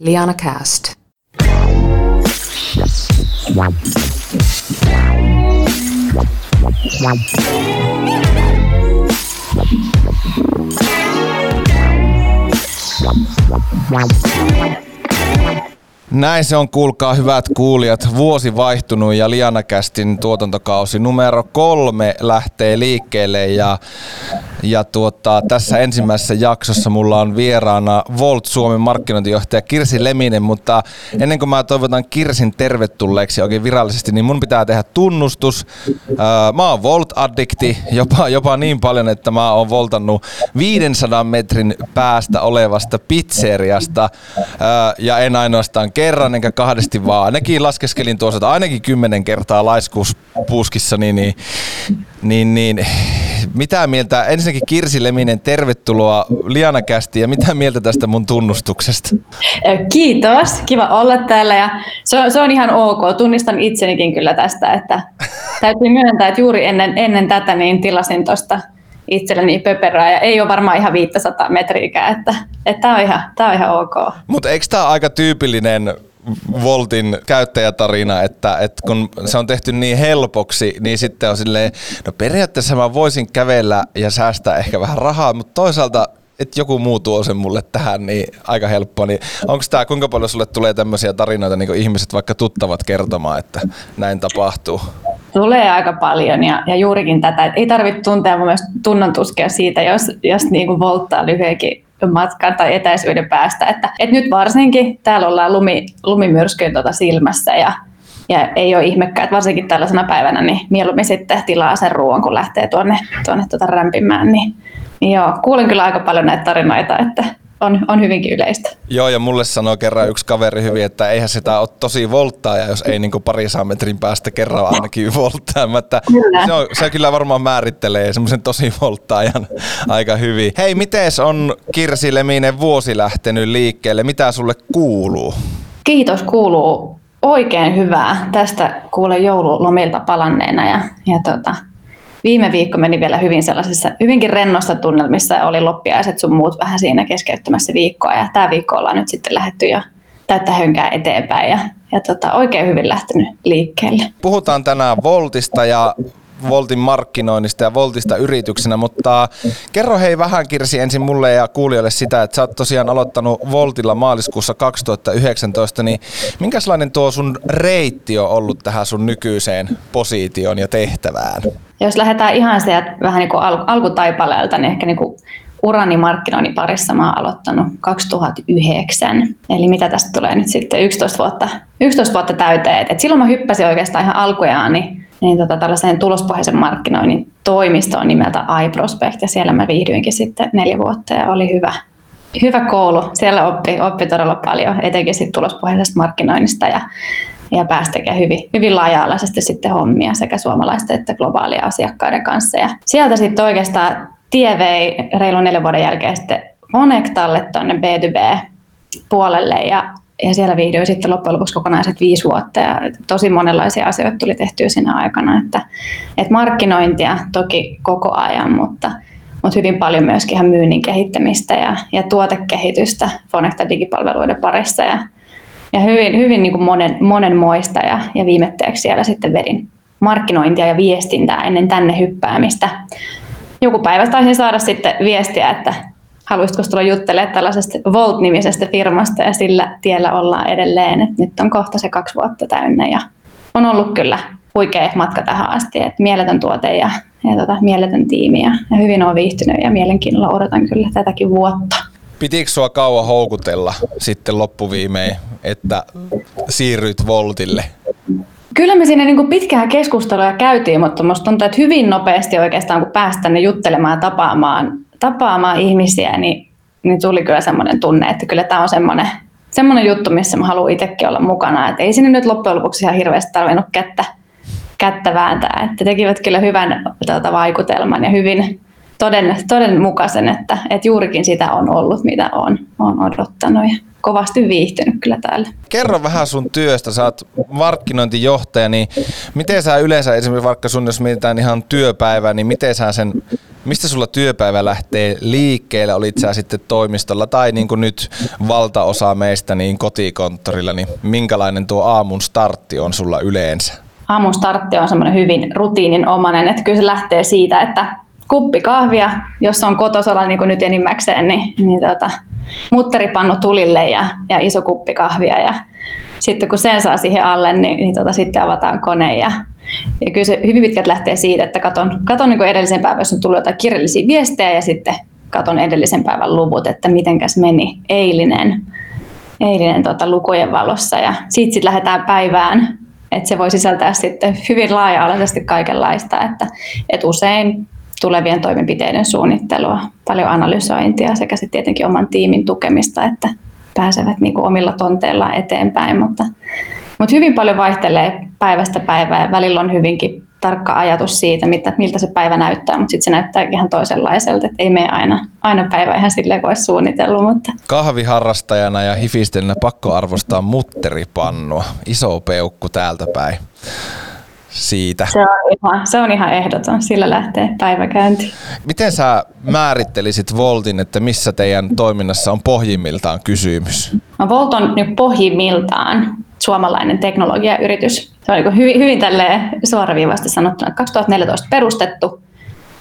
Liana Cast. Näin se on, kuulkaa hyvät kuulijat. Vuosi vaihtunut ja Lianakästin tuotantokausi numero kolme lähtee liikkeelle ja, ja tuota, tässä ensimmäisessä jaksossa mulla on vieraana Volt Suomen markkinointijohtaja Kirsi Leminen, mutta ennen kuin mä toivotan Kirsin tervetulleeksi oikein virallisesti, niin mun pitää tehdä tunnustus. Mä oon Volt-addikti, jopa, jopa niin paljon, että mä oon voltannut 500 metrin päästä olevasta pizzeriasta ja en ainoastaan kerran enkä kahdesti vaan. Ainakin laskeskelin tuossa, että ainakin kymmenen kertaa laiskuuspuuskissa, niin, niin, niin, niin mitä mieltä, ensinnäkin Kirsi Leminen, tervetuloa Lianakästi ja mitä mieltä tästä mun tunnustuksesta? Kiitos, kiva olla täällä ja se on, se on ihan ok, tunnistan itsenikin kyllä tästä, että täytyy myöntää, että juuri ennen, ennen tätä niin tilasin tuosta itselleni pöperää ja ei ole varmaan ihan 500 metriäkään, että, että tämä on, ihan, on ihan ok. Mutta eikö tämä aika tyypillinen Voltin käyttäjätarina, että, että kun se on tehty niin helpoksi, niin sitten on silleen, no periaatteessa mä voisin kävellä ja säästää ehkä vähän rahaa, mutta toisaalta että joku muu tuo sen mulle tähän, niin aika helppoa. Niin onko tämä, kuinka paljon sulle tulee tämmöisiä tarinoita, niin kuin ihmiset vaikka tuttavat kertomaan, että näin tapahtuu? Tulee aika paljon ja, ja juurikin tätä, että ei tarvitse tuntea mun mielestä tunnon tuskea siitä, jos, jos niin kuin volttaa lyhyenkin matkan tai etäisyyden päästä. Että, että nyt varsinkin täällä ollaan lumi, lumimyrskyyn tuota silmässä ja, ja ei ole ihmekään, että varsinkin tällaisena päivänä niin mieluummin sitten tilaa sen ruoan, kun lähtee tuonne, tuonne tuota rämpimään. Niin, niin joo, kuulen kyllä aika paljon näitä tarinoita, että on, on hyvinkin yleistä. Joo, ja mulle sanoi kerran yksi kaveri hyvin, että eihän sitä ole tosi volttaa, ja jos ei niin kuin parisan metrin päästä kerran ainakin volttaa. Kyllä. Se, on, se kyllä varmaan määrittelee semmoisen tosi volttaajan aika hyvin. Hei, miten on Kirsi Leminen vuosi lähtenyt liikkeelle? Mitä sulle kuuluu? Kiitos, kuuluu oikein hyvää. Tästä kuulen joululomilta palanneena ja, ja tota, viime viikko meni vielä hyvin sellaisessa hyvinkin rennossa tunnelmissa ja oli loppiaiset sun muut vähän siinä keskeyttämässä viikkoa ja tämä viikko ollaan nyt sitten lähetty jo täyttä hönkää eteenpäin ja, ja tota, oikein hyvin lähtenyt liikkeelle. Puhutaan tänään Voltista ja Voltin markkinoinnista ja Voltista yrityksenä, mutta kerro hei vähän Kirsi ensin mulle ja kuulijoille sitä, että sä oot tosiaan aloittanut Voltilla maaliskuussa 2019, niin minkälainen tuo sun reitti on ollut tähän sun nykyiseen positioon ja tehtävään? Jos lähdetään ihan sieltä vähän niin kuin al- alkutaipaleelta, niin ehkä niin kuin urani markkinoinnin parissa mä oon aloittanut 2009. Eli mitä tästä tulee nyt sitten 11 vuotta, 11 vuotta täyteen. Et silloin mä hyppäsin oikeastaan ihan alkujaan niin, niin tota, tällaiseen tulospohjaisen markkinoinnin toimistoon nimeltä iProspect ja siellä mä viihdyinkin sitten neljä vuotta ja oli hyvä, hyvä koulu. Siellä oppi, oppi todella paljon, etenkin sitten tulospohjaisesta markkinoinnista ja ja pääsi tekemään hyvin, hyvin laaja-alaisesti sitten hommia sekä suomalaisten että globaalia asiakkaiden kanssa. Ja sieltä sitten oikeastaan tie vei reilun neljän vuoden jälkeen sitten Monectalle tuonne B2B-puolelle ja, ja siellä viihdyin sitten loppujen lopuksi kokonaiset viisi vuotta. Ja tosi monenlaisia asioita tuli tehtyä siinä aikana, että, että markkinointia toki koko ajan, mutta, mutta hyvin paljon myöskin ihan myynnin kehittämistä ja, ja tuotekehitystä Fonecta digipalveluiden parissa. Ja, ja hyvin, hyvin niin kuin monen, monenmoista ja, ja viimetteeksi siellä sitten vedin markkinointia ja viestintää ennen tänne hyppäämistä. Joku päivä taisin saada sitten viestiä, että haluaisitko tulla juttelemaan tällaisesta Volt-nimisestä firmasta ja sillä tiellä ollaan edelleen. Et nyt on kohta se kaksi vuotta täynnä ja on ollut kyllä huikea matka tähän asti. Et mieletön tuote ja, ja tota, mieletön tiimi ja, ja hyvin on viihtynyt ja mielenkiinnolla odotan kyllä tätäkin vuotta. Pitikö sua kauan houkutella sitten loppuviimein, että siirryt Voltille? Kyllä me siinä niin pitkään keskustelua käytiin, mutta minusta tuntuu, että hyvin nopeasti oikeastaan kun päästään ne juttelemaan ja tapaamaan, tapaamaan ihmisiä, niin, niin tuli kyllä semmoinen tunne, että kyllä tämä on semmoinen, semmoinen juttu, missä mä haluan itsekin olla mukana. Että ei sinne nyt loppujen lopuksi ihan hirveästi tarvinnut kättä, kättä vääntää. Että tekivät kyllä hyvän tuota, vaikutelman ja hyvin, toden, todenmukaisen, että, että juurikin sitä on ollut, mitä on, on odottanut ja kovasti viihtynyt kyllä täällä. Kerro vähän sun työstä, sä oot markkinointijohtaja, niin miten sä yleensä esimerkiksi vaikka sun, jos mietitään ihan työpäivää, niin miten sä sen mistä sulla työpäivä lähtee liikkeelle? Olit sä sitten toimistolla tai niin kuin nyt valtaosa meistä niin kotikonttorilla, niin minkälainen tuo aamun startti on sulla yleensä? Aamun startti on semmoinen hyvin rutiininomainen, että kyllä se lähtee siitä, että kuppi kahvia, jos on kotosola niin kuin nyt enimmäkseen, niin, niin tota, mutteripannu tulille ja, ja iso kuppi kahvia. Ja sitten kun sen saa siihen alle, niin, niin tota, sitten avataan kone ja, ja kyllä se hyvin pitkät lähtee siitä, että katon, katon niin edellisen päivän, jos on tullut jotain kirjallisia viestejä ja sitten katon edellisen päivän luvut, että mitenkäs meni eilinen, eilinen tota, lukujen valossa. Ja siitä sitten lähdetään päivään, että se voi sisältää sitten hyvin laaja-alaisesti kaikenlaista, että, että usein tulevien toimenpiteiden suunnittelua, paljon analysointia sekä sitten tietenkin oman tiimin tukemista, että pääsevät niin kuin omilla tonteillaan eteenpäin, mutta, mutta hyvin paljon vaihtelee päivästä päivään ja välillä on hyvinkin tarkka ajatus siitä, mitä, miltä se päivä näyttää, mutta sitten se näyttää ihan toisenlaiselta, että ei mene aina, aina päivä ihan silleen, kuin olisi suunnitellut. Mutta. Kahviharrastajana ja hifistelynä pakko arvostaa mutteripannua, iso peukku täältä päin siitä. Se on, ihan, se on ihan ehdoton, sillä lähtee päiväkäynti. Miten sä määrittelisit Voltin, että missä teidän toiminnassa on pohjimmiltaan kysymys? No Volt on nyt pohjimmiltaan suomalainen teknologiayritys. Se on niin hyvin, hyvin suoraviivaisesti sanottuna 2014 perustettu.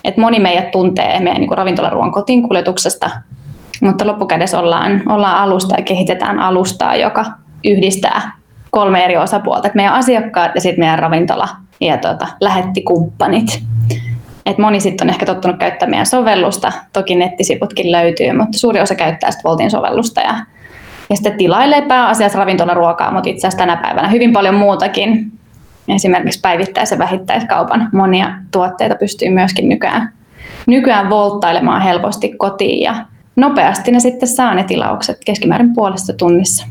Et moni meidät tuntee meidän niin ravintolaruoan kotiin kuljetuksesta, mutta loppukädessä ollaan, ollaan alusta ja kehitetään alustaa, joka yhdistää kolme eri osapuolta, että meidän asiakkaat ja sitten meidän ravintola ja tuota, lähettikumppanit. Et moni sitten on ehkä tottunut käyttämään meidän sovellusta, toki nettisivutkin löytyy, mutta suuri osa käyttää sitten Voltin sovellusta ja, ja sitten tilailee pääasiassa ravintolaruokaa, mutta itse asiassa tänä päivänä hyvin paljon muutakin. Esimerkiksi päivittäisen vähittäiskaupan monia tuotteita pystyy myöskin nykyään, nykyään volttailemaan helposti kotiin ja nopeasti ne sitten saa ne tilaukset keskimäärin puolesta tunnissa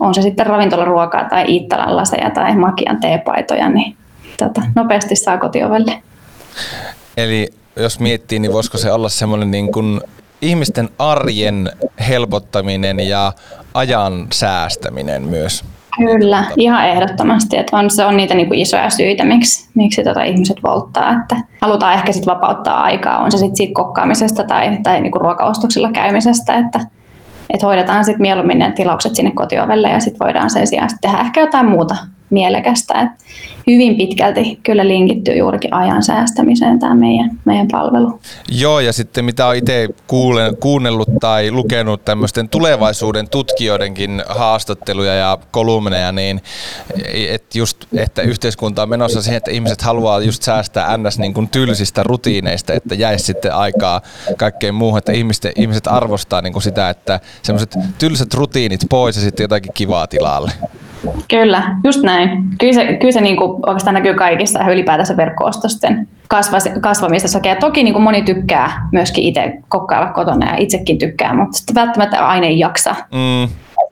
on se sitten ravintolaruokaa tai Iittalan laseja tai Makian teepaitoja, niin tota, nopeasti saa kotiovelle. Eli jos miettii, niin voisiko se olla semmoinen niin kuin ihmisten arjen helpottaminen ja ajan säästäminen myös? Kyllä, ihan ehdottomasti. Että on, se on niitä niin kuin isoja syitä, miksi, miksi tota ihmiset volttaa. Että halutaan ehkä sit vapauttaa aikaa, on se sitten siitä kokkaamisesta tai, tai niin kuin ruokaostoksilla käymisestä. Että että hoidetaan sitten mieluummin ne tilaukset sinne kotiovelle ja sitten voidaan sen sijaan tehdä ehkä jotain muuta mielekästä. Et hyvin pitkälti kyllä linkittyy juurikin ajan säästämiseen tämä meidän, meidän palvelu. Joo, ja sitten mitä olen itse kuunnellut tai lukenut tämmöisten tulevaisuuden tutkijoidenkin haastatteluja ja kolumneja, niin että just, että yhteiskunta on menossa siihen, että ihmiset haluaa just säästää ns. Niin kuin tylsistä rutiineista, että jäisi sitten aikaa kaikkeen muuhun, että ihmiset, ihmiset arvostaa niin kuin sitä, että semmoiset tylsät rutiinit pois ja sitten jotakin kivaa tilalle. Kyllä, just näin. Kyllä se, kyllä se niin kuin oikeastaan näkyy kaikissa ja ylipäätänsä verkko-ostosten kasvamisessa. Ja toki niin kuin moni tykkää myöskin itse kokkailla kotona ja itsekin tykkää, mutta välttämättä aina ei jaksa. Mm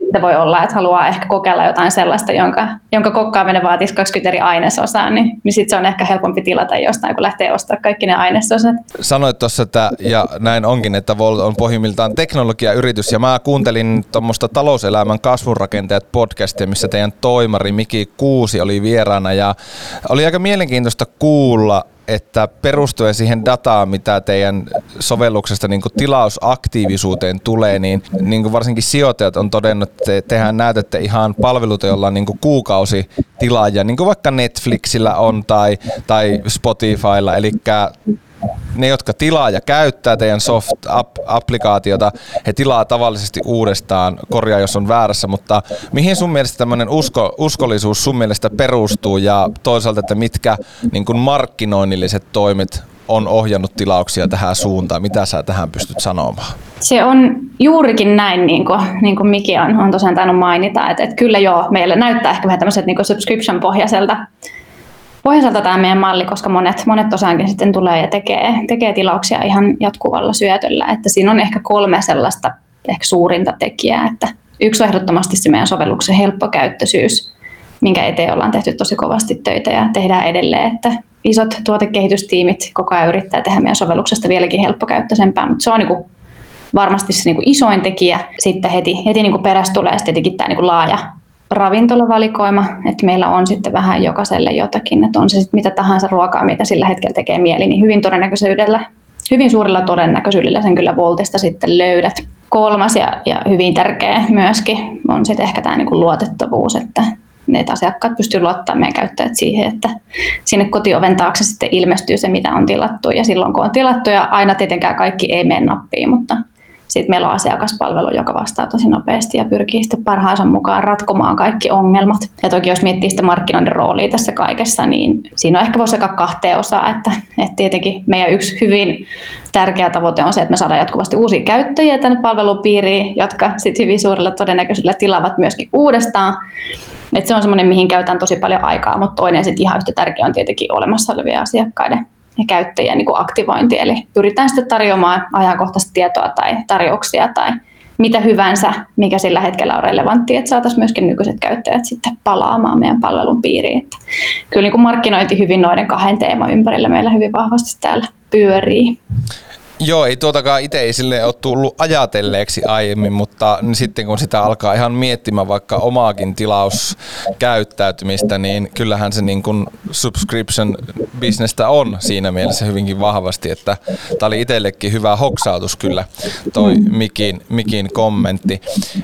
sitten voi olla, että haluaa ehkä kokeilla jotain sellaista, jonka, jonka kokkaaminen vaatisi 20 eri ainesosaa, niin, niin sitten se on ehkä helpompi tilata jostain, kun lähtee ostamaan kaikki ne ainesosat. Sanoit tuossa, että ja näin onkin, että Volt on pohjimmiltaan teknologiayritys, ja mä kuuntelin tuommoista talouselämän kasvurakenteet podcastia, missä teidän toimari Miki Kuusi oli vieraana, ja oli aika mielenkiintoista kuulla, että perustuen siihen dataan, mitä teidän sovelluksesta niin tilausaktiivisuuteen tulee, niin, niin varsinkin sijoittajat on todennut, että tehän näytätte ihan palveluita, joilla on niin kuukausi tilaaja, niin kuin vaikka Netflixillä on tai, tai Spotifylla, eli ne, jotka tilaa ja käyttää teidän soft-applikaatiota, he tilaa tavallisesti uudestaan, korjaa jos on väärässä, mutta mihin sun mielestä tämmöinen usko, uskollisuus sun mielestä perustuu ja toisaalta, että mitkä niin kuin markkinoinnilliset toimet on ohjannut tilauksia tähän suuntaan. Mitä sä tähän pystyt sanomaan? Se on juurikin näin, niin kuin, niin kuin Miki on, on tosiaan tainnut mainita, että, että kyllä joo, meille näyttää ehkä vähän tämmöiset niin subscription-pohjaiselta pohjaiselta tämä meidän malli, koska monet, monet tosiaankin sitten tulee ja tekee, tekee tilauksia ihan jatkuvalla syötöllä. Että siinä on ehkä kolme sellaista ehkä suurinta tekijää. Että yksi on ehdottomasti se meidän sovelluksen helppokäyttöisyys, minkä eteen ollaan tehty tosi kovasti töitä ja tehdään edelleen, että isot tuotekehitystiimit koko ajan yrittää tehdä meidän sovelluksesta vieläkin helppokäyttöisempää, mutta se on niin kuin varmasti se niin kuin isoin tekijä. Sitten heti, heti niin kuin perässä tulee sitten tämä niin kuin laaja ravintolavalikoima, että meillä on sitten vähän jokaiselle jotakin, että on se sitten mitä tahansa ruokaa, mitä sillä hetkellä tekee mieli, niin hyvin todennäköisyydellä hyvin suurella todennäköisyydellä sen kyllä Voltista sitten löydät. Kolmas ja, ja hyvin tärkeä myöskin on sitten ehkä tämä niin luotettavuus, että ne asiakkaat pystyvät luottamaan meidän käyttäjät siihen, että sinne kotioven taakse sitten ilmestyy se, mitä on tilattu. Ja silloin kun on tilattu, ja aina tietenkään kaikki ei mene nappiin, mutta sitten meillä on asiakaspalvelu, joka vastaa tosi nopeasti ja pyrkii sitten parhaansa mukaan ratkomaan kaikki ongelmat. Ja toki jos miettii sitä markkinoinnin roolia tässä kaikessa, niin siinä on ehkä voisi jakaa kahteen osaan, että, että tietenkin meidän yksi hyvin tärkeä tavoite on se, että me saadaan jatkuvasti uusia käyttäjiä tänne palvelupiiriin, jotka sitten hyvin suurella todennäköisyydellä tilaavat myöskin uudestaan. Et se on semmoinen, mihin käytän tosi paljon aikaa, mutta toinen sitten ihan yhtä tärkeä on tietenkin olemassa olevien asiakkaiden ja käyttäjien niin kuin aktivointi. Eli pyritään sitten tarjoamaan ajankohtaista tietoa tai tarjouksia tai mitä hyvänsä, mikä sillä hetkellä on relevantti, että saataisiin myöskin nykyiset käyttäjät sitten palaamaan meidän palvelun piiriin. Että kyllä niin kuin markkinointi hyvin noiden kahden teeman ympärillä meillä hyvin vahvasti täällä pyörii. Joo, ei tuotakaan itse ei sille ole tullut ajatelleeksi aiemmin, mutta sitten kun sitä alkaa ihan miettimään vaikka omaakin tilauskäyttäytymistä, niin kyllähän se niin kuin subscription bisnestä on siinä mielessä hyvinkin vahvasti, että tämä oli itsellekin hyvä hoksautus kyllä toi. Mikin, Mikin kommentti.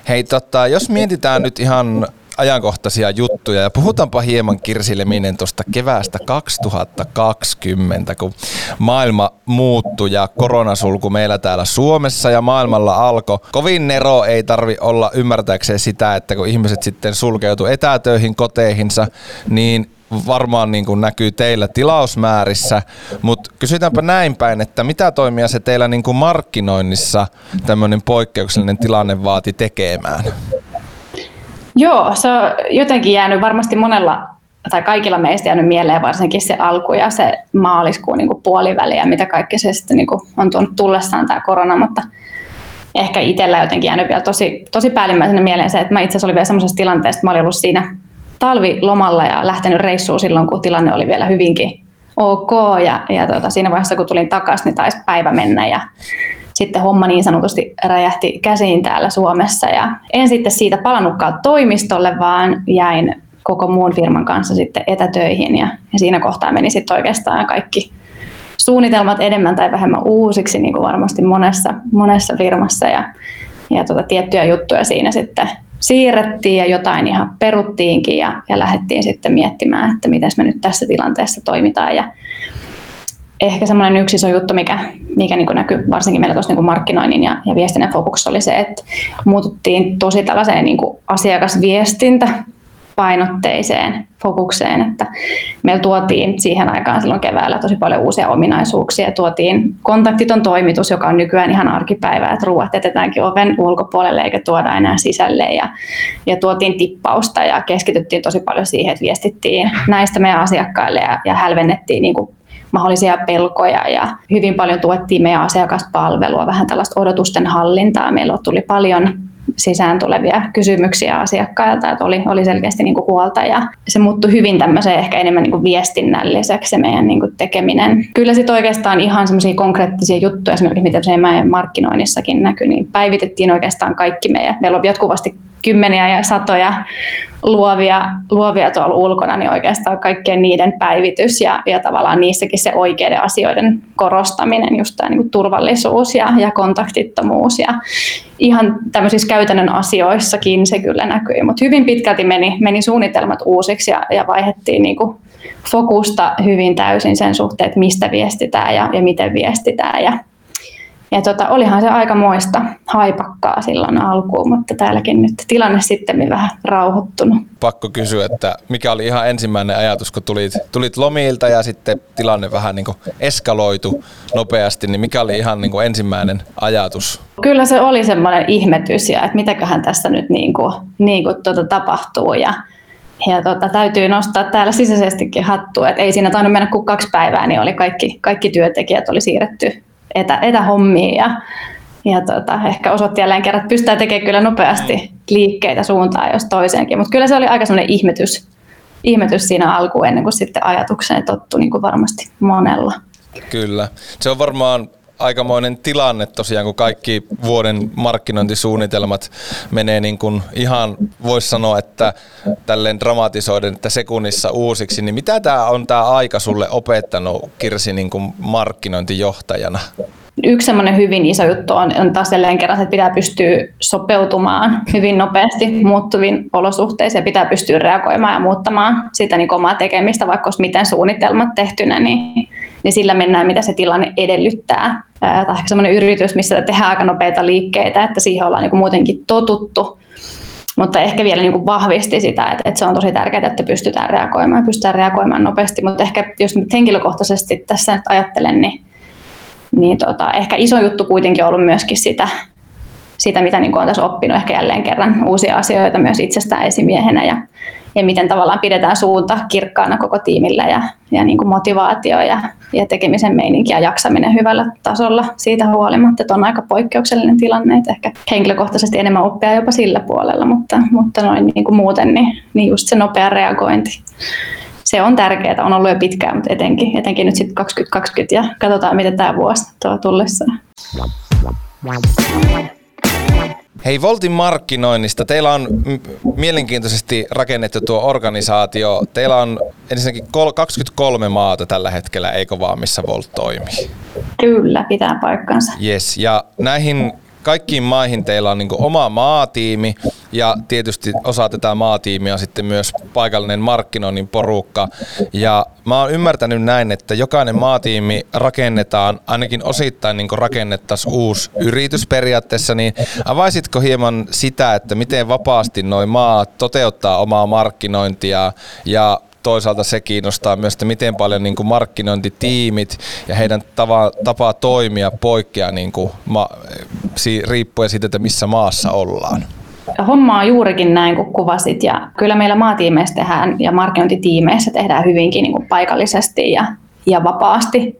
Hei tota, jos mietitään nyt ihan ajankohtaisia juttuja ja puhutaanpa hieman Kirsi Leminen tuosta keväästä 2020, kun maailma muuttui ja koronasulku meillä täällä Suomessa ja maailmalla alkoi. Kovin nero ei tarvi olla ymmärtääkseen sitä, että kun ihmiset sitten sulkeutu etätöihin koteihinsa, niin varmaan niin kuin näkyy teillä tilausmäärissä, mutta kysytäänpä näin päin, että mitä toimia se teillä niin kuin markkinoinnissa tämmöinen poikkeuksellinen tilanne vaati tekemään? Joo, se on jotenkin jäänyt varmasti monella tai kaikilla meistä jäänyt mieleen varsinkin se alku ja se maaliskuun niin puoliväli ja mitä kaikki se sitten niin on tuonut tullessaan tämä korona, mutta ehkä itsellä jotenkin jäänyt vielä tosi, tosi päällimmäisenä mieleen se, että mä itse asiassa olin vielä semmoisessa tilanteessa, että mä olin ollut siinä talvilomalla ja lähtenyt reissuun silloin, kun tilanne oli vielä hyvinkin ok ja, ja tuota, siinä vaiheessa, kun tulin takaisin, niin taisi päivä mennä ja sitten homma niin sanotusti räjähti käsiin täällä Suomessa. Ja en sitten siitä palannutkaan toimistolle, vaan jäin koko muun firman kanssa sitten etätöihin ja, ja siinä kohtaa meni sitten oikeastaan kaikki suunnitelmat enemmän tai vähemmän uusiksi, niin kuin varmasti monessa, monessa firmassa ja, ja tota, tiettyjä juttuja siinä sitten siirrettiin ja jotain ihan peruttiinkin ja, ja lähdettiin sitten miettimään, että miten me nyt tässä tilanteessa toimitaan ja ehkä semmoinen yksi iso juttu, mikä, mikä niin näkyy varsinkin meillä tuossa niin markkinoinnin ja, ja viestinnän fokuksessa oli se, että muututtiin tosi tällaiseen niin asiakasviestintä painotteiseen fokukseen, että meillä tuotiin siihen aikaan silloin keväällä tosi paljon uusia ominaisuuksia. Tuotiin kontaktiton toimitus, joka on nykyään ihan arkipäivää, että ruoat jätetäänkin oven ulkopuolelle eikä tuoda enää sisälle. Ja, ja tuotiin tippausta ja keskityttiin tosi paljon siihen, että viestittiin näistä meidän asiakkaille ja, ja hälvennettiin niin kuin mahdollisia pelkoja ja hyvin paljon tuettiin meidän asiakaspalvelua, vähän tällaista odotusten hallintaa. Meillä tuli paljon sisään tulevia kysymyksiä asiakkailta, että oli, oli selkeästi niin kuin huolta ja se muuttui hyvin tämmöiseen ehkä enemmän niin kuin viestinnälliseksi se meidän niin kuin tekeminen. Kyllä sitten oikeastaan ihan semmoisia konkreettisia juttuja, esimerkiksi mitä se meidän markkinoinnissakin näkyy, niin päivitettiin oikeastaan kaikki meidän. Meillä on jatkuvasti kymmeniä ja satoja luovia, luovia tuolla ulkona, niin oikeastaan kaikkien niiden päivitys ja, ja tavallaan niissäkin se oikeiden asioiden korostaminen, just tämä niin turvallisuus ja, ja kontaktittomuus ja ihan tämmöisissä käytännön asioissakin se kyllä näkyi, mutta hyvin pitkälti meni, meni suunnitelmat uusiksi ja, ja vaihdettiin niin fokusta hyvin täysin sen suhteen, että mistä viestitään ja, ja miten viestitään ja ja tota, olihan se aika moista haipakkaa silloin alkuun, mutta täälläkin nyt tilanne sitten vähän rauhoittunut. Pakko kysyä, että mikä oli ihan ensimmäinen ajatus, kun tulit, tulit lomilta ja sitten tilanne vähän niin eskaloitu nopeasti, niin mikä oli ihan niin ensimmäinen ajatus? Kyllä se oli semmoinen ihmetys ja että mitäköhän tässä nyt niin kuin, niin kuin tuota tapahtuu ja ja tota, täytyy nostaa täällä sisäisestikin hattua, että ei siinä tainnut mennä kuin kaksi päivää, niin oli kaikki, kaikki työntekijät oli siirretty etä, etähommiin ja, ja tota, ehkä osoitti jälleen kerran, että pystytään tekemään kyllä nopeasti liikkeitä suuntaan jos toiseenkin, mutta kyllä se oli aika sellainen ihmetys, ihmetys siinä alkuun ennen kuin sitten ajatukseen tottu niin kuin varmasti monella. Kyllä. Se on varmaan aikamoinen tilanne tosiaan, kun kaikki vuoden markkinointisuunnitelmat menee niin kuin ihan, voisi sanoa, että tälleen dramatisoiden, että sekunnissa uusiksi, niin mitä tämä on tämä aika sulle opettanut Kirsi niin kuin markkinointijohtajana? Yksi semmoinen hyvin iso juttu on, on taas jälleen kerran, että pitää pystyä sopeutumaan hyvin nopeasti muuttuviin olosuhteisiin ja pitää pystyä reagoimaan ja muuttamaan sitä niin omaa tekemistä, vaikka olisi miten suunnitelmat tehtynä, niin, niin sillä mennään, mitä se tilanne edellyttää. Tai ehkä semmoinen yritys, missä tehdään aika nopeita liikkeitä, että siihen ollaan niin muutenkin totuttu, mutta ehkä vielä niin kuin vahvisti sitä, että, että se on tosi tärkeää, että pystytään reagoimaan pystytään reagoimaan nopeasti. Mutta ehkä jos nyt henkilökohtaisesti tässä nyt ajattelen, niin niin tota, ehkä iso juttu kuitenkin on ollut myöskin sitä, sitä mitä niin olen tässä oppinut ehkä jälleen kerran. Uusia asioita myös itsestään esimiehenä ja, ja miten tavallaan pidetään suunta kirkkaana koko tiimillä ja, ja niin kuin motivaatio ja, ja tekemisen meininki ja jaksaminen hyvällä tasolla siitä huolimatta, että on aika poikkeuksellinen tilanne, että ehkä henkilökohtaisesti enemmän oppia jopa sillä puolella, mutta, mutta noin niin kuin muuten niin, niin just se nopea reagointi se on tärkeää, on ollut jo pitkään, mutta etenkin, etenkin nyt sitten 2020 ja katsotaan, miten tämä vuosi tuo tullessa. Hei Voltin markkinoinnista. Teillä on mielenkiintoisesti rakennettu tuo organisaatio. Teillä on ensinnäkin 23 maata tällä hetkellä, eikö vaan, missä Volt toimii? Kyllä, pitää paikkansa. Yes, ja näihin kaikkiin maihin teillä on niin oma maatiimi ja tietysti osa tätä maatiimiä on sitten myös paikallinen markkinoinnin porukka. Ja mä oon ymmärtänyt näin, että jokainen maatiimi rakennetaan, ainakin osittain niin rakennettaisiin uusi yritys periaatteessa, niin avaisitko hieman sitä, että miten vapaasti noin maat toteuttaa omaa markkinointia ja toisaalta se kiinnostaa myös, että miten paljon niin kuin markkinointitiimit ja heidän tapa toimia poikkeaa niin kuin ma, si, riippuen siitä, että missä maassa ollaan. Homma on juurikin näin, kun kuvasit. Ja kyllä meillä maatiimeissä tehdään ja markkinointitiimeissä tehdään hyvinkin niin kuin paikallisesti ja, ja vapaasti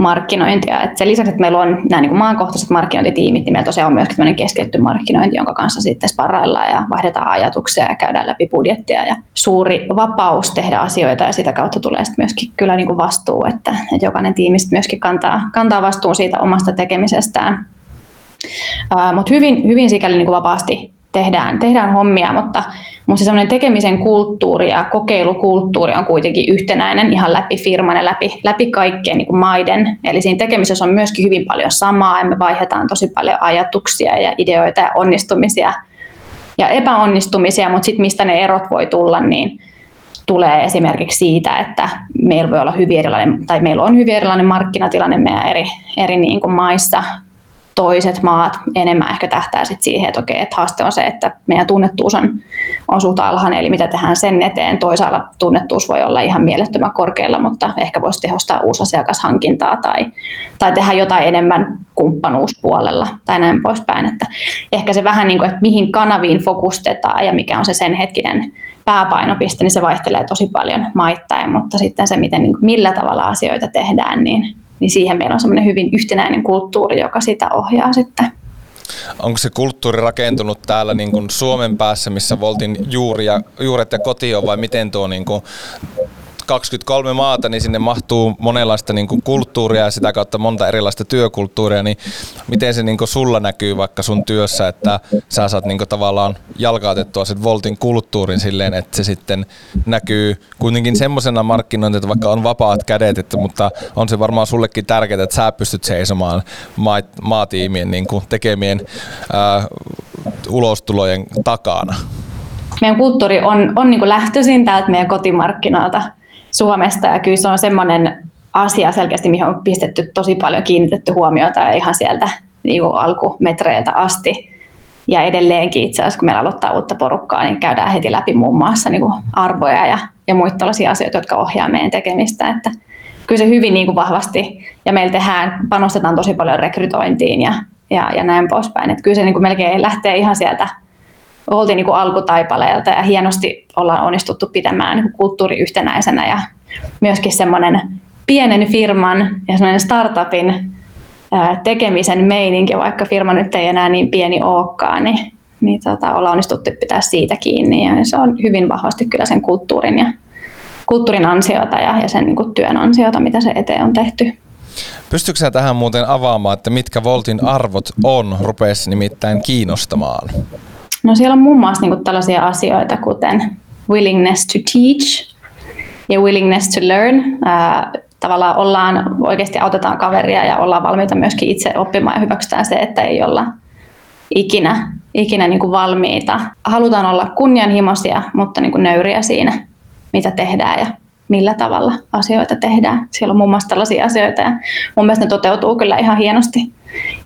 markkinointia. Et sen lisäksi, että meillä on nämä niin maankohtaiset markkinointitiimit, niin meillä tosiaan on myöskin tämmöinen keskitetty markkinointi, jonka kanssa sitten sparraillaan ja vaihdetaan ajatuksia ja käydään läpi budjettia ja suuri vapaus tehdä asioita ja sitä kautta tulee sitten myöskin kyllä niin kuin vastuu, että, että jokainen tiimi myöskin kantaa, kantaa vastuun siitä omasta tekemisestään. Uh, Mutta hyvin, hyvin sikäli niin kuin vapaasti tehdään, tehdään hommia, mutta, mutta se semmoinen tekemisen kulttuuri ja kokeilukulttuuri on kuitenkin yhtenäinen ihan läpi firman ja läpi, läpi kaikkien niin maiden. Eli siinä tekemisessä on myöskin hyvin paljon samaa ja me vaihdetaan tosi paljon ajatuksia ja ideoita ja onnistumisia ja epäonnistumisia, mutta sitten mistä ne erot voi tulla, niin tulee esimerkiksi siitä, että meillä voi olla hyvin erilainen, tai meillä on hyvin erilainen markkinatilanne meidän eri, eri niin kuin maissa, toiset maat enemmän ehkä tähtää sit siihen, että okei, että haaste on se, että meidän tunnettuus on, on suht alhainen, eli mitä tehdään sen eteen. Toisaalla tunnettuus voi olla ihan mielettömän korkealla, mutta ehkä voisi tehostaa asiakashankintaa tai, tai tehdä jotain enemmän kumppanuuspuolella tai näin poispäin. Että ehkä se vähän niin kuin, että mihin kanaviin fokustetaan ja mikä on se sen hetkinen pääpainopiste, niin se vaihtelee tosi paljon maittain, mutta sitten se, miten, niin kuin, millä tavalla asioita tehdään, niin niin siihen meillä on semmoinen hyvin yhtenäinen kulttuuri, joka sitä ohjaa sitten. Onko se kulttuuri rakentunut täällä niin kuin Suomen päässä, missä Voltin juuri ja, juuret ja koti on, vai miten tuo niin kuin 23 maata, niin sinne mahtuu monenlaista niin kuin kulttuuria ja sitä kautta monta erilaista työkulttuuria, niin miten se niin kuin sulla näkyy vaikka sun työssä, että sä saat niin kuin tavallaan jalkautettua sen Voltin kulttuurin silleen, että se sitten näkyy kuitenkin semmoisena markkinointi, että vaikka on vapaat kädet, että, mutta on se varmaan sullekin tärkeää, että sä pystyt seisomaan maa, maatiimien niin kuin tekemien ää, ulostulojen takana meidän kulttuuri on, on niin lähtöisin täältä meidän kotimarkkinalta. Suomesta ja kyllä se on semmoinen asia selkeästi, mihin on pistetty tosi paljon kiinnitetty huomiota ihan sieltä niin kuin alkumetreiltä asti. Ja edelleenkin itse asiassa, kun meillä aloittaa uutta porukkaa, niin käydään heti läpi muun muassa niin kuin arvoja ja, ja muita tällaisia asioita, jotka ohjaa meidän tekemistä. Että kyllä se hyvin niin kuin vahvasti, ja meillä tehdään, panostetaan tosi paljon rekrytointiin ja, ja, ja näin poispäin. Että kyllä se niin kuin melkein lähtee ihan sieltä oltiin niin kuin alkutaipaleelta ja hienosti ollaan onnistuttu pitämään niin kulttuuri yhtenäisenä ja myöskin semmoinen pienen firman ja semmoinen startupin tekemisen meininki, vaikka firma nyt ei enää niin pieni olekaan, niin, niin tota, ollaan onnistuttu pitää siitä kiinni ja se on hyvin vahvasti kyllä sen kulttuurin ja kulttuurin ansiota ja, ja sen niin kuin työn ansiota, mitä se eteen on tehty. Pystytkö tähän muuten avaamaan, että mitkä Voltin arvot on, rupeisi nimittäin kiinnostamaan? No siellä on muun muassa niin tällaisia asioita, kuten willingness to teach ja willingness to learn. Tavallaan ollaan, oikeasti autetaan kaveria ja ollaan valmiita myöskin itse oppimaan ja hyväksytään se, että ei olla ikinä, ikinä niin kuin valmiita. Halutaan olla kunnianhimoisia, mutta niin kuin nöyriä siinä, mitä tehdään ja millä tavalla asioita tehdään. Siellä on muun muassa tällaisia asioita ja mun mielestä ne toteutuu kyllä ihan hienosti,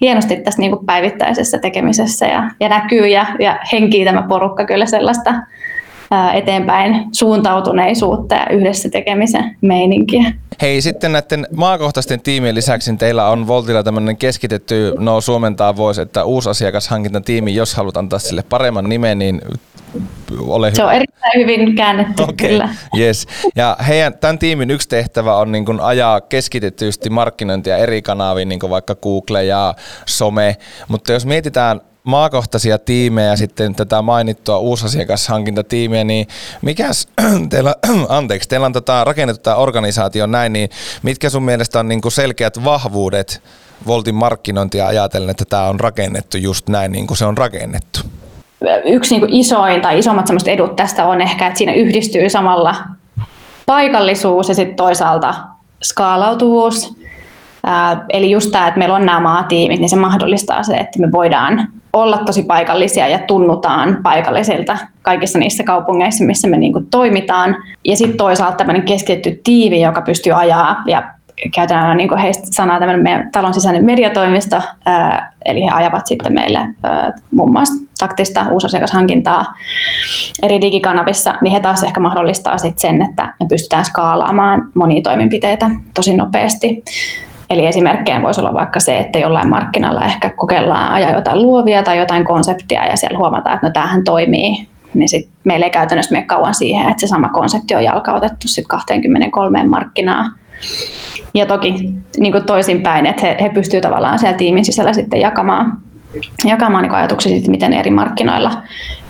hienosti tässä niin kuin päivittäisessä tekemisessä ja, ja näkyy ja, ja henkii tämä porukka kyllä sellaista eteenpäin suuntautuneisuutta ja yhdessä tekemisen meininkiä. Hei, sitten näiden maakohtaisten tiimien lisäksi niin teillä on Voltilla tämmöinen keskitetty, no suomentaa voisi, että uusi asiakashankintatiimi, jos haluat antaa sille paremman nimen, niin ole hyvä. Se on erittäin hyvin käännetty, okay. kyllä. Yes. Ja heidän, tämän tiimin yksi tehtävä on niin kuin ajaa keskitettysti markkinointia eri kanaviin, niin kuin vaikka Google ja some. Mutta jos mietitään maakohtaisia tiimejä ja sitten tätä mainittua uusasiakashankintatiimiä, niin mikäs teillä, anteeksi, teillä on tota, rakennettu tämä organisaatio näin, niin mitkä sun mielestä on niin kuin selkeät vahvuudet Voltin markkinointia ajatellen, että tämä on rakennettu just näin niin kuin se on rakennettu? Yksi niin kuin isoin tai isommat semmoista edut tästä on ehkä, että siinä yhdistyy samalla paikallisuus ja sitten toisaalta skaalautuvuus. Eli just tämä, että meillä on nämä maatiimit, niin se mahdollistaa se, että me voidaan olla tosi paikallisia ja tunnutaan paikallisilta kaikissa niissä kaupungeissa, missä me niinku toimitaan. Ja sitten toisaalta tämmöinen keskitetty tiivi, joka pystyy ajaa ja käytetään niin heistä sanaa tämmöinen meidän talon sisäinen mediatoimisto, eli he ajavat sitten meille muun muassa taktista uusasiakashankintaa eri digikanavissa, niin he taas ehkä mahdollistaa sitten sen, että me pystytään skaalaamaan monia toimenpiteitä tosi nopeasti. Eli esimerkkejä voisi olla vaikka se, että jollain markkinalla ehkä kokeillaan ajaa jotain luovia tai jotain konseptia ja siellä huomataan, että no tämähän toimii, niin sit meillä ei käytännössä mene kauan siihen, että se sama konsepti on jalkautettu sitten 23 markkinaa. Ja toki niin toisinpäin, että he, he pystyvät tavallaan siellä tiimin sisällä sitten jakamaan, jakamaan niin ajatuksia siitä, miten eri markkinoilla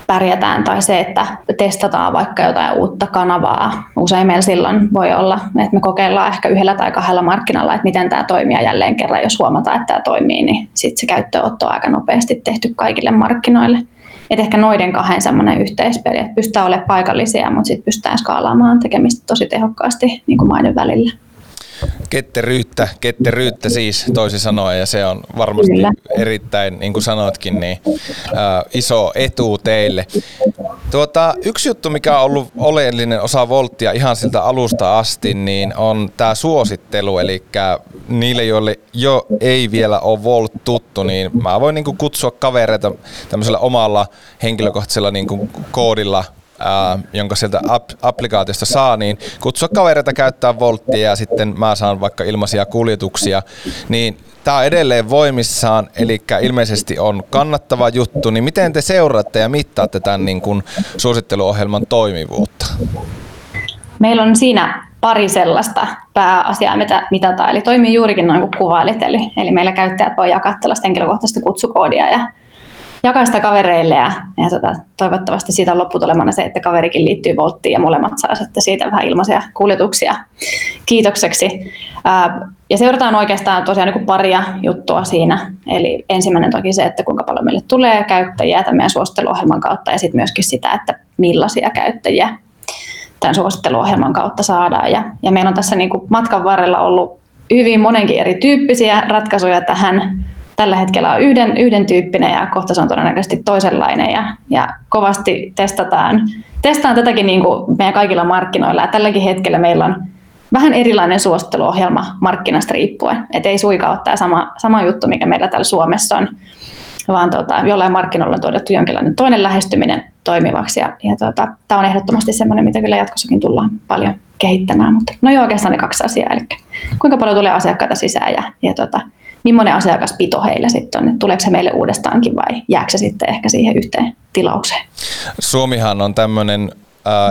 pärjätään tai se, että testataan vaikka jotain uutta kanavaa. Usein meillä silloin voi olla, että me kokeillaan ehkä yhdellä tai kahdella markkinalla, että miten tämä toimii ja jälleen kerran, jos huomataan, että tämä toimii, niin sitten se käyttöotto on aika nopeasti tehty kaikille markkinoille. Et ehkä noiden kahden semmoinen yhteispeli, että pystytään olemaan paikallisia, mutta sitten pystytään skaalaamaan tekemistä tosi tehokkaasti niin kuin maiden välillä ketteryyttä, ketteryyttä siis toisin sanoen ja se on varmasti Kyllä. erittäin, niin kuin sanoitkin, niin ä, iso etu teille. Tuota, yksi juttu, mikä on ollut oleellinen osa Volttia ihan siltä alusta asti, niin on tämä suosittelu, eli niille, joille jo ei vielä ole Volt tuttu, niin mä voin niin kuin kutsua kavereita tämmöisellä omalla henkilökohtaisella niin kuin koodilla ää, jonka sieltä ap- applikaatiosta saa, niin kutsua kavereita käyttää Volttia ja sitten mä saan vaikka ilmaisia kuljetuksia, niin tämä on edelleen voimissaan, eli ilmeisesti on kannattava juttu, niin miten te seuraatte ja mittaatte tämän niin kuin suositteluohjelman toimivuutta? Meillä on siinä pari sellaista pääasiaa, mitä mitataan, eli toimii juurikin noin kuin kuvailit, eli, eli meillä käyttäjät voi jakaa tällaista henkilökohtaista kutsukoodia ja jakaa sitä kavereille ja, ja tota, toivottavasti siitä on lopputulemana se, että kaverikin liittyy Volttiin ja molemmat saa sitten siitä vähän ilmaisia kuljetuksia kiitokseksi. Ää, ja seurataan oikeastaan tosiaan niin paria juttua siinä. Eli ensimmäinen toki se, että kuinka paljon meille tulee käyttäjiä tämän meidän suositteluohjelman kautta ja sitten myöskin sitä, että millaisia käyttäjiä tämän suositteluohjelman kautta saadaan. Ja, ja meillä on tässä niin matkan varrella ollut hyvin monenkin erityyppisiä ratkaisuja tähän tällä hetkellä on yhden, yhden tyyppinen ja kohta se on todennäköisesti toisenlainen ja, ja kovasti testataan, testataan tätäkin niin kuin meidän kaikilla markkinoilla ja tälläkin hetkellä meillä on vähän erilainen suositteluohjelma markkinasta riippuen. Et ei suikaan ole tämä sama, sama juttu, mikä meillä täällä Suomessa on, vaan tota, jollain markkinoilla on todettu jonkinlainen toinen lähestyminen toimivaksi. Ja, ja tota, tämä on ehdottomasti sellainen, mitä kyllä jatkossakin tullaan paljon kehittämään. Mutta no joo, oikeastaan ne kaksi asiaa. Eli kuinka paljon tulee asiakkaita sisään ja, ja tota, millainen asiakaspito heillä sitten on, että tuleeko se meille uudestaankin vai jääkö se sitten ehkä siihen yhteen tilaukseen? Suomihan on tämmöinen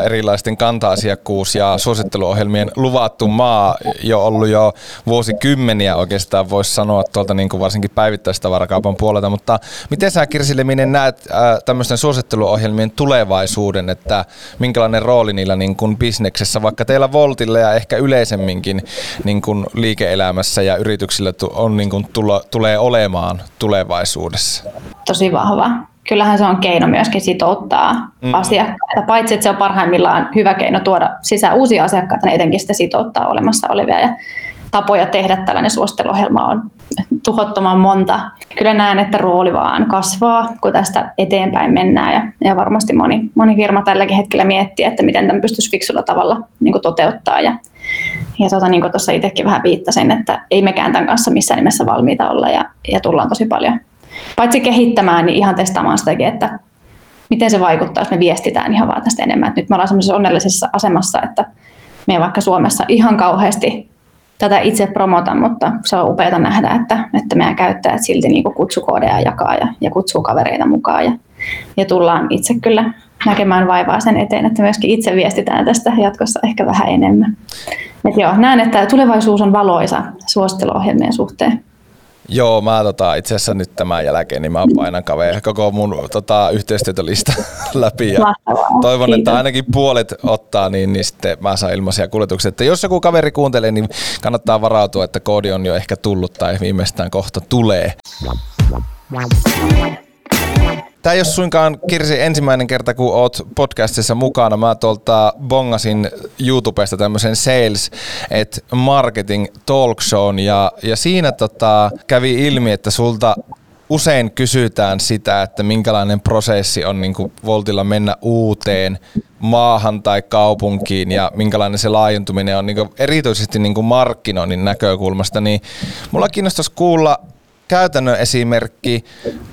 erilaisten kanta-asiakkuus- ja suositteluohjelmien luvattu maa jo ollut jo vuosikymmeniä oikeastaan voisi sanoa tuolta niin kuin varsinkin päivittäistavarakaupan puolelta, mutta miten sä Kirsi Leminen näet tämmöisten suositteluohjelmien tulevaisuuden, että minkälainen rooli niillä niin kuin bisneksessä, vaikka teillä Voltilla ja ehkä yleisemminkin niin kuin liike-elämässä ja yrityksillä on niin kuin tulo, tulee olemaan tulevaisuudessa? Tosi vahva kyllähän se on keino myöskin sitouttaa mm. asiakkaita. Paitsi, että se on parhaimmillaan hyvä keino tuoda sisään uusia asiakkaita, niin etenkin sitä sitouttaa olemassa olevia. Ja tapoja tehdä tällainen suositteluohjelma on tuhottoman monta. Kyllä näen, että rooli vaan kasvaa, kun tästä eteenpäin mennään. Ja, ja varmasti moni, moni firma tälläkin hetkellä miettii, että miten tämän pystyisi fiksulla tavalla niin toteuttaa. Ja, ja tota, niin kuin tuossa itsekin vähän viittasin, että ei mekään tämän kanssa missään nimessä valmiita olla ja, ja tullaan tosi paljon paitsi kehittämään, niin ihan testaamaan sitäkin, että miten se vaikuttaa, jos me viestitään ihan vaan tästä enemmän. Et nyt me ollaan sellaisessa onnellisessa asemassa, että me vaikka Suomessa ihan kauheasti tätä itse promota, mutta se on upeaa nähdä, että, että meidän käyttäjät silti niin kutsukoodeja jakaa ja, ja kutsuu kavereita mukaan. Ja, ja tullaan itse kyllä näkemään vaivaa sen eteen, että myöskin itse viestitään tästä jatkossa ehkä vähän enemmän. Et joo, näen, että tulevaisuus on valoisa suositteluohjelmien suhteen. Joo, mä tota, itse asiassa nyt tämän jälkeen niin mä painan kaveri koko mun tota, yhteistyötölista läpi. Ja toivon, Kiitos. että ainakin puolet ottaa, niin, niin sitten mä saan ilmaisia kuljetuksia. Että jos joku kaveri kuuntelee, niin kannattaa varautua, että koodi on jo ehkä tullut tai viimeistään kohta tulee. Tämä ei ole suinkaan Kirsi ensimmäinen kerta, kun oot podcastissa mukana. Mä tuolta bongasin YouTubesta tämmöisen Sales et Marketing Talk Show ja, ja siinä tota, kävi ilmi, että sulta usein kysytään sitä, että minkälainen prosessi on niin kuin Voltilla mennä uuteen maahan tai kaupunkiin ja minkälainen se laajentuminen on niin kuin erityisesti niin kuin markkinoinnin näkökulmasta, niin mulla kiinnostaisi kuulla käytännön esimerkki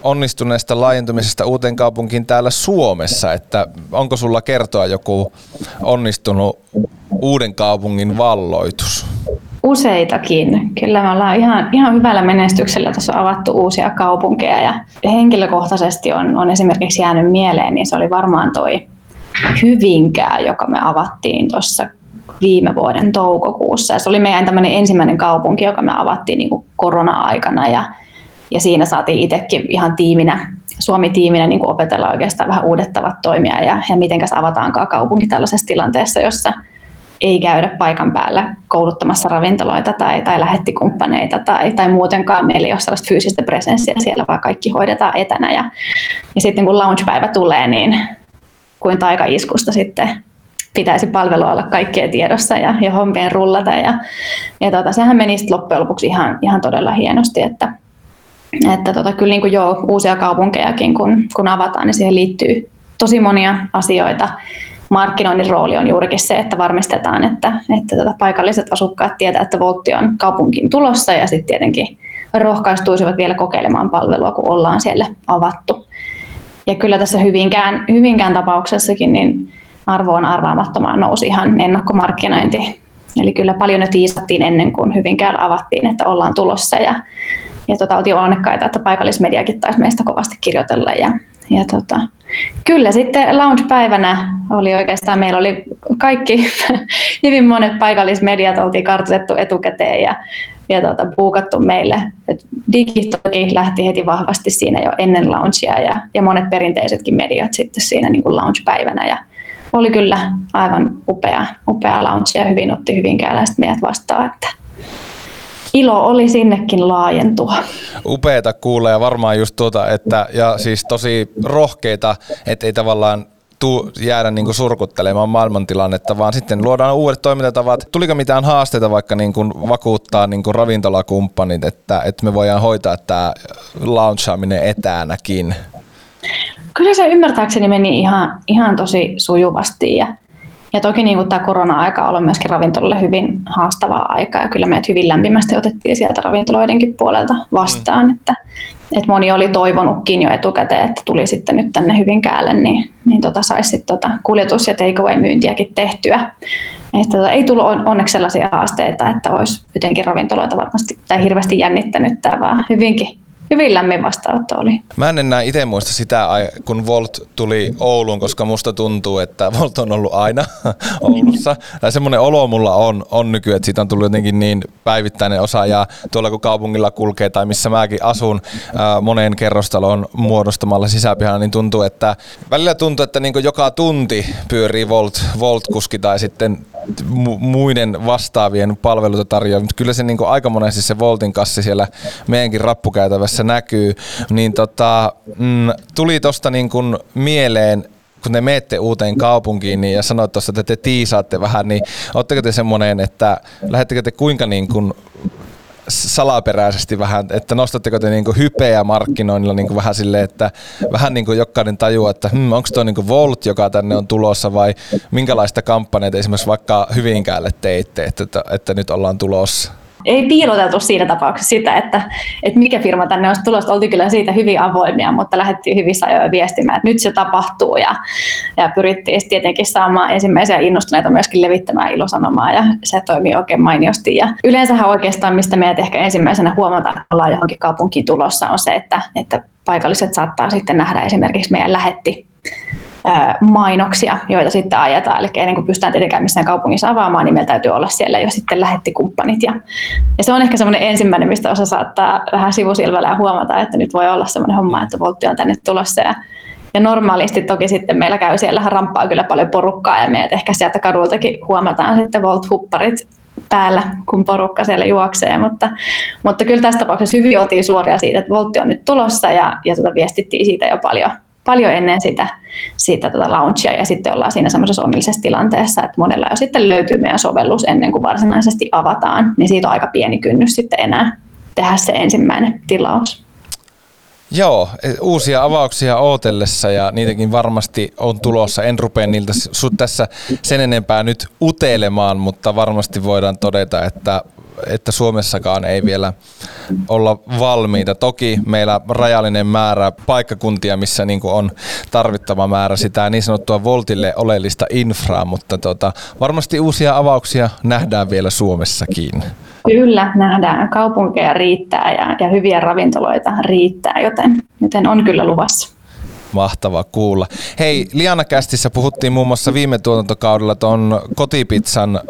onnistuneesta laajentumisesta uuteen kaupunkiin täällä Suomessa, että onko sulla kertoa joku onnistunut uuden kaupungin valloitus? Useitakin. Kyllä me ollaan ihan, ihan hyvällä menestyksellä tässä avattu uusia kaupunkeja ja henkilökohtaisesti on, on esimerkiksi jäänyt mieleen, niin se oli varmaan toi Hyvinkää, joka me avattiin tuossa viime vuoden toukokuussa. Ja se oli meidän tämmöinen ensimmäinen kaupunki, joka me avattiin niin kuin korona-aikana ja ja siinä saatiin itsekin ihan tiiminä, Suomi-tiiminä niin kuin opetella oikeastaan vähän uudet tavat toimia ja, ja miten avataankaan kaupunki tällaisessa tilanteessa, jossa ei käydä paikan päällä kouluttamassa ravintoloita tai, tai lähettikumppaneita tai, tai muutenkaan meillä ei ole sellaista fyysistä presenssiä siellä, vaan kaikki hoidetaan etänä. Ja, ja sitten kun launchpäivä tulee, niin kuin taikaiskusta sitten pitäisi palvelu olla kaikkien tiedossa ja, ja hommien rullata. Ja, ja tota, sehän meni loppujen lopuksi ihan, ihan todella hienosti, että, että tota, kyllä niin kuin joo, uusia kaupunkejakin kun, kun avataan, niin siihen liittyy tosi monia asioita. Markkinoinnin rooli on juurikin se, että varmistetaan, että, että tota, paikalliset asukkaat tietävät, että Voltti on kaupunkiin tulossa ja sitten tietenkin rohkaistuisivat vielä kokeilemaan palvelua, kun ollaan siellä avattu. Ja kyllä tässä Hyvinkään, Hyvinkään tapauksessakin niin arvo on arvaamattomaan nousi ihan ennakkomarkkinointi. Eli kyllä paljon jo tiisattiin ennen kuin Hyvinkään avattiin, että ollaan tulossa ja ja tota, oltiin onnekkaita, että paikallismediakin taisi meistä kovasti kirjoitella. Ja, ja tota, kyllä sitten launch-päivänä oli oikeastaan, meillä oli kaikki, hyvin monet paikallismediat oltiin kartoitettu etukäteen ja, ja tota, puukattu meille. Digitoki lähti heti vahvasti siinä jo ennen launchia ja, ja monet perinteisetkin mediat sitten siinä niin kuin launch-päivänä. Ja oli kyllä aivan upea, upea launch ja hyvin otti hyvinkääläiset meidät vastaan. Että ilo oli sinnekin laajentua. Upeeta kuulee ja varmaan just tuota, että ja siis tosi rohkeita, että ei tavallaan tuu jäädä niin surkuttelemaan maailmantilannetta, vaan sitten luodaan uudet toimintatavat. Tuliko mitään haasteita vaikka niin kuin vakuuttaa niin kuin ravintolakumppanit, että, että me voidaan hoitaa tämä launchaaminen etäänäkin? Kyllä se ymmärtääkseni meni ihan, ihan tosi sujuvasti ja ja toki niin tämä korona-aika on ollut myöskin ravintolalle hyvin haastavaa aikaa ja kyllä meidät hyvin lämpimästi otettiin sieltä ravintoloidenkin puolelta vastaan, mm. että, että moni oli toivonutkin jo etukäteen, että tuli sitten nyt tänne Hyvinkäälle, niin, niin tota saisi sitten tota kuljetus- ja takeaway-myyntiäkin tehtyä. Että tota, ei tullut onneksi sellaisia haasteita, että olisi jotenkin ravintoloita varmasti tai hirveästi jännittänyt tämä, vaan hyvinkin hyvin lämmin vastaanotto oli. Mä en enää itse muista sitä, kun Volt tuli Ouluun, koska musta tuntuu, että Volt on ollut aina Oulussa. Tai semmoinen olo mulla on, on nykyään, että siitä on tullut jotenkin niin päivittäinen osa. Ja tuolla kun kaupungilla kulkee tai missä mäkin asun ää, moneen kerrostalon muodostamalla sisäpihalla, niin tuntuu, että välillä tuntuu, että niin joka tunti pyörii Volt, Volt-kuski tai sitten muiden vastaavien palveluita tarjoaa, mutta kyllä se niin aika monesti se Voltin kassi siellä meidänkin rappukäytävässä näkyy, niin tota, mm, tuli tuosta niin mieleen kun te menette uuteen kaupunkiin niin, ja sanoit tuossa, että te tiisaatte vähän, niin oletteko te semmoinen, että lähettekö te kuinka niin kuin salaperäisesti vähän, että nostatteko te niinku hypeä markkinoinnilla niinku vähän silleen, että vähän niinku jokainen tajuaa, että hmm, onko tuo niinku Volt, joka tänne on tulossa vai minkälaista kampanjaa esimerkiksi vaikka Hyvinkäälle teitte, että, että, että nyt ollaan tulossa? Ei piiloteltu siinä tapauksessa sitä, että, että mikä firma tänne olisi tulossa. Oltiin kyllä siitä hyvin avoimia, mutta lähdettiin hyvissä ajoin viestimään, että nyt se tapahtuu ja, ja pyrittiin tietenkin saamaan ensimmäisiä innostuneita myöskin levittämään ilosanomaa ja se toimii oikein mainiosti. Ja yleensähän oikeastaan, mistä meidät ehkä ensimmäisenä huomataan, että ollaan johonkin kaupunkiin tulossa, on se, että, että paikalliset saattaa sitten nähdä esimerkiksi meidän lähetti mainoksia, joita sitten ajetaan. Eli ennen kuin pystytään tietenkään missään kaupungissa avaamaan, niin meillä täytyy olla siellä jo sitten lähettikumppanit. Ja, ja se on ehkä semmoinen ensimmäinen, mistä osa saattaa vähän sivusilvällä ja huomata, että nyt voi olla semmoinen homma, että Voltti on tänne tulossa. Ja, ja normaalisti toki sitten meillä käy siellä ramppaa kyllä paljon porukkaa ja meidät ehkä sieltä kadultakin huomataan sitten Volt-hupparit päällä, kun porukka siellä juoksee, mutta, mutta kyllä tässä tapauksessa hyvin otin suoria siitä, että Voltti on nyt tulossa ja, ja tuota viestittiin siitä jo paljon, paljon ennen sitä, sitä tota launchia ja sitten ollaan siinä semmoisessa onnellisessa tilanteessa, että monella jo sitten löytyy meidän sovellus ennen kuin varsinaisesti avataan, niin siitä on aika pieni kynnys sitten enää tehdä se ensimmäinen tilaus. Joo, e, uusia avauksia ootellessa ja niitäkin varmasti on tulossa. En rupea niiltä tässä sen enempää nyt utelemaan, mutta varmasti voidaan todeta, että että Suomessakaan ei vielä olla valmiita. Toki meillä rajallinen määrä paikkakuntia, missä niin on tarvittava määrä sitä niin sanottua Voltille oleellista infraa, mutta tota, varmasti uusia avauksia nähdään vielä Suomessakin. Kyllä, nähdään. Kaupunkeja riittää ja, ja hyviä ravintoloita riittää, joten, joten on kyllä luvassa. Mahtava kuulla. Hei, Liana-kästissä puhuttiin muun muassa viime tuotantokaudella tuon kotipizzan äh,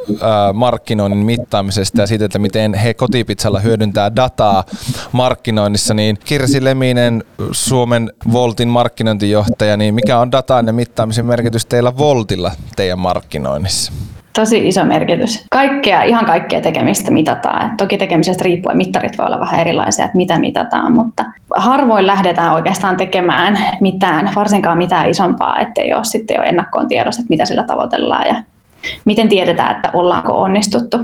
markkinoinnin mittaamisesta ja siitä, että miten he kotipizzalla hyödyntää dataa markkinoinnissa. Niin Kirsi Leminen, Suomen Voltin markkinointijohtaja, niin mikä on dataan ja mittaamisen merkitys teillä Voltilla teidän markkinoinnissa? Tosi iso merkitys. Kaikkea, ihan kaikkea tekemistä mitataan. toki tekemisestä riippuen mittarit voi olla vähän erilaisia, että mitä mitataan, mutta harvoin lähdetään oikeastaan tekemään mitään, varsinkaan mitään isompaa, ettei ole sitten jo ennakkoon tiedossa, että mitä sillä tavoitellaan ja miten tiedetään, että ollaanko onnistuttu.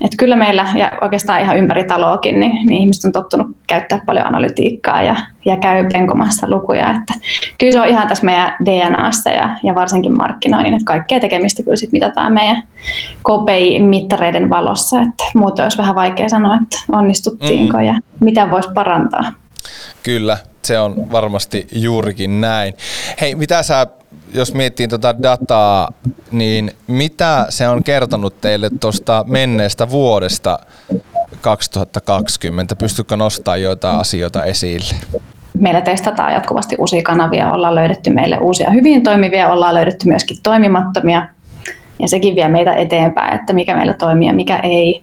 Et kyllä meillä, ja oikeastaan ihan ympäri taloakin, niin, niin ihmiset on tottunut käyttää paljon analytiikkaa ja, ja käy penkomassa lukuja. Että kyllä se on ihan tässä meidän DNAssa ja, ja varsinkin markkinoinnin, että kaikkea tekemistä kyllä sit mitataan meidän KPI-mittareiden valossa. Että muuten olisi vähän vaikea sanoa, että onnistuttiinko mm. ja mitä voisi parantaa. Kyllä, se on varmasti juurikin näin. Hei, mitä sä jos miettii tuota dataa, niin mitä se on kertonut teille tuosta menneestä vuodesta 2020? Pystytkö nostamaan joitain asioita esille? Meillä testataan jatkuvasti uusia kanavia, ollaan löydetty meille uusia hyvin toimivia, ollaan löydetty myöskin toimimattomia ja sekin vie meitä eteenpäin, että mikä meillä toimii ja mikä ei.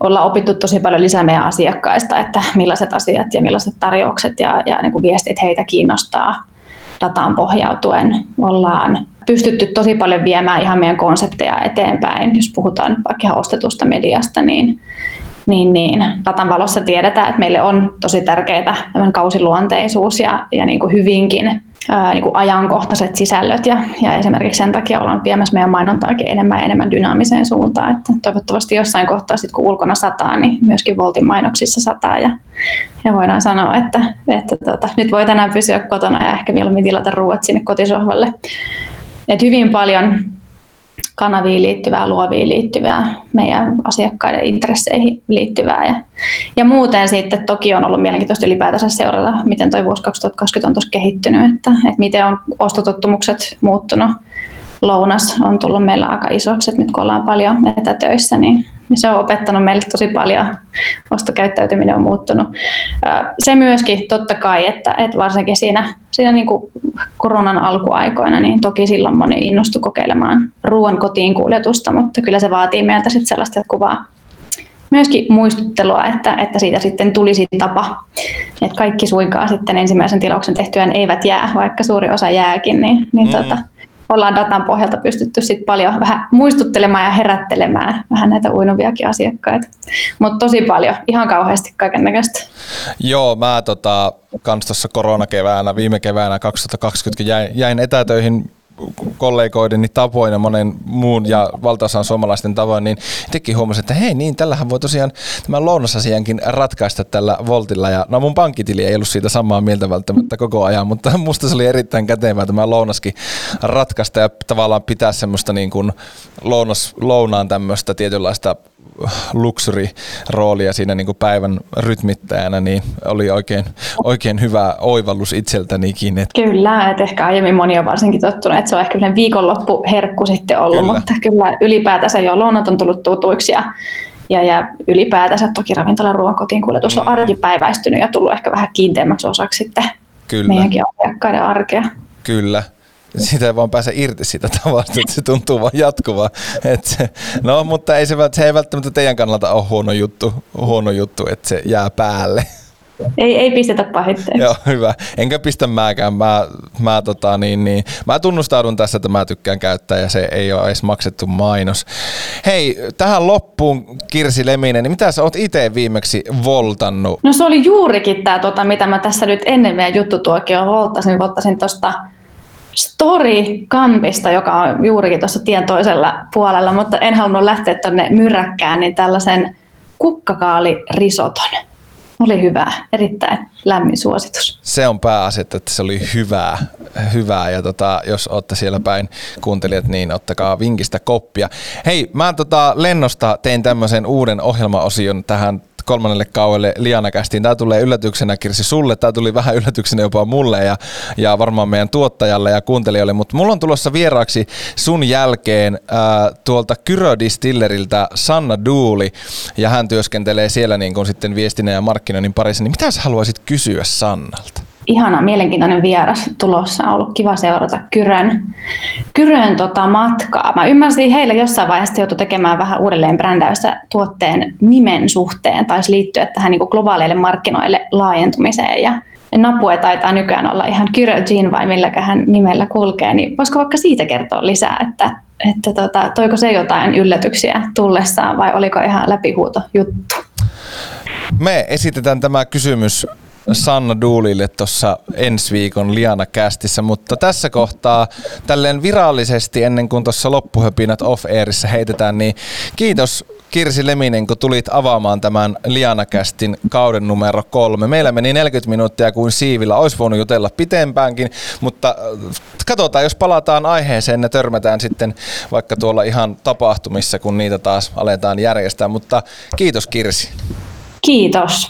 Ollaan opittu tosi paljon lisää meidän asiakkaista, että millaiset asiat ja millaiset tarjoukset ja, ja niin kuin viestit heitä kiinnostaa dataan pohjautuen ollaan pystytty tosi paljon viemään ihan meidän konsepteja eteenpäin. Jos puhutaan vaikka ostetusta mediasta, niin, niin, niin datan valossa tiedetään, että meille on tosi tärkeää kausiluonteisuus ja, ja niin kuin hyvinkin ää, niin kuin ajankohtaiset sisällöt ja, ja esimerkiksi sen takia ollaan viemässä meidän mainontaakin enemmän ja enemmän dynaamiseen suuntaan. Että toivottavasti jossain kohtaa, sit kun ulkona sataa, niin myöskin Voltin mainoksissa sataa ja, ja voidaan sanoa, että, että tota, nyt voi tänään pysyä kotona ja ehkä mieluummin tilata ruuat sinne kotisohvalle. Et hyvin paljon kanaviin liittyvää, luoviin liittyvää, meidän asiakkaiden intresseihin liittyvää. Ja, ja muuten sitten toki on ollut mielenkiintoista ylipäätänsä seurata, miten tuo vuosi 2020 on tuossa kehittynyt, että, että miten on ostotottumukset muuttunut. Lounas on tullut meillä aika isoksi, että nyt kun ollaan paljon etätöissä, niin, se on opettanut meille tosi paljon. Ostokäyttäytyminen on muuttunut. Se myöskin totta kai, että, että varsinkin siinä, siinä niin kuin koronan alkuaikoina, niin toki silloin moni innostui kokeilemaan ruoan kotiin kuljetusta, mutta kyllä se vaatii meiltä sitten sellaista kuvaa myöskin muistuttelua, että, että siitä sitten tulisi tapa. Että kaikki suinkaan sitten ensimmäisen tilauksen tehtyään eivät jää, vaikka suuri osa jääkin, niin, niin mm. tota, ollaan datan pohjalta pystytty sit paljon vähän muistuttelemaan ja herättelemään vähän näitä uinuviakin asiakkaita. Mutta tosi paljon, ihan kauheasti kaiken näköistä. Joo, mä tota, kans tuossa koronakeväänä, viime keväänä 2020 jäin, jäin etätöihin kollegoideni tapoin ja monen muun ja valtaosan suomalaisten tavoin, niin itsekin huomasin, että hei niin, tällähän voi tosiaan tämän lounasasiankin ratkaista tällä Voltilla. Ja no mun pankkitili ei ollut siitä samaa mieltä välttämättä koko ajan, mutta musta se oli erittäin kätevää tämä lounaskin ratkaista ja tavallaan pitää semmoista niin kuin lounas, lounaan tämmöistä tietynlaista luxury-roolia siinä niin kuin päivän rytmittäjänä, niin oli oikein, oikein hyvä oivallus itseltänikin. Että kyllä, että ehkä aiemmin moni on varsinkin tottunut, että se on ehkä viikonloppuherkku sitten ollut, kyllä. mutta kyllä ylipäätänsä jo lounat on tullut tutuiksi ja ja, ja ylipäätänsä toki ravintolan ruoan kotiin kuljetus on mm. arkipäiväistynyt ja tullut ehkä vähän kiinteämmäksi osaksi sitten Kyllä. meidänkin asiakkaiden arkea. Kyllä siitä ei vaan pääse irti siitä tavasta, että se tuntuu vaan jatkuvaa. Et se, no, mutta ei se, se ei välttämättä teidän kannalta ole huono juttu, huono juttu että se jää päälle. Ei, ei pistetä pahitteeksi. Joo, hyvä. Enkä pistä mäkään. Mä, mä, tota, niin, niin, mä tunnustaudun tässä, että mä tykkään käyttää ja se ei ole edes maksettu mainos. Hei, tähän loppuun Kirsi Leminen, niin mitä sä oot itse viimeksi voltannut? No se oli juurikin tämä, tota, mitä mä tässä nyt ennen meidän juttutuokioon volttasin. Volttasin tuosta Story-kampista, joka on juurikin tuossa tien toisella puolella, mutta en halunnut lähteä tuonne myräkkään, niin tällaisen kukkakaalirisoton. Oli hyvä, erittäin lämmin suositus. Se on pääasia, että se oli hyvää, hyvää ja tota, jos olette siellä päin kuuntelijat, niin ottakaa vinkistä koppia. Hei, mä tota lennosta tein tämmöisen uuden ohjelmaosion tähän kolmannelle kauelle Lianakästiin. Tämä tulee yllätyksenä Kirsi sulle, tämä tuli vähän yllätyksenä jopa mulle ja, ja varmaan meidän tuottajalle ja kuuntelijoille, mutta mulla on tulossa vieraaksi sun jälkeen ää, tuolta Kyrö Distilleriltä Sanna Duuli ja hän työskentelee siellä niin kuin sitten viestinnän ja markkinoinnin parissa. Niin mitä sä haluaisit kysyä Sannalta? Ihana, mielenkiintoinen vieras tulossa. On ollut kiva seurata Kyrön, Kyrön tota matkaa. Mä ymmärsin heille jossain vaiheessa joutui tekemään vähän uudelleen brändäystä tuotteen nimen suhteen. Taisi liittyä tähän niin globaaleille markkinoille laajentumiseen. Ja Napue taitaa nykyään olla ihan Kyrö Jean vai milläköhän nimellä kulkee. Niin voisiko vaikka siitä kertoa lisää, että, että tota, toiko se jotain yllätyksiä tullessaan vai oliko ihan läpihuuto juttu? Me esitetään tämä kysymys Sanna Duulille tuossa ensi viikon Liana Kästissä, mutta tässä kohtaa tälleen virallisesti ennen kuin tuossa loppuhöpinät off-airissa heitetään, niin kiitos Kirsi Leminen, kun tulit avaamaan tämän Lianakästin kauden numero kolme. Meillä meni 40 minuuttia kuin siivillä. Olisi voinut jutella pitempäänkin, mutta äh, katsotaan, jos palataan aiheeseen ja törmätään sitten vaikka tuolla ihan tapahtumissa, kun niitä taas aletaan järjestää. Mutta kiitos Kirsi. Kiitos.